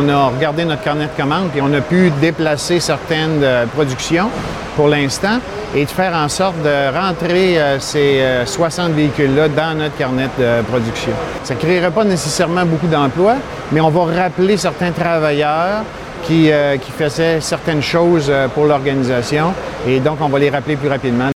On a regardé notre carnet de commandes et on a pu déplacer certaines euh, productions pour l'instant et de faire en sorte de rentrer euh, ces euh, 60 véhicules-là dans notre carnet de production. Ça ne créera pas nécessairement beaucoup d'emplois, mais on va rappeler certains travailleurs qui, euh, qui faisaient certaines choses pour l'organisation et donc on va les rappeler plus rapidement.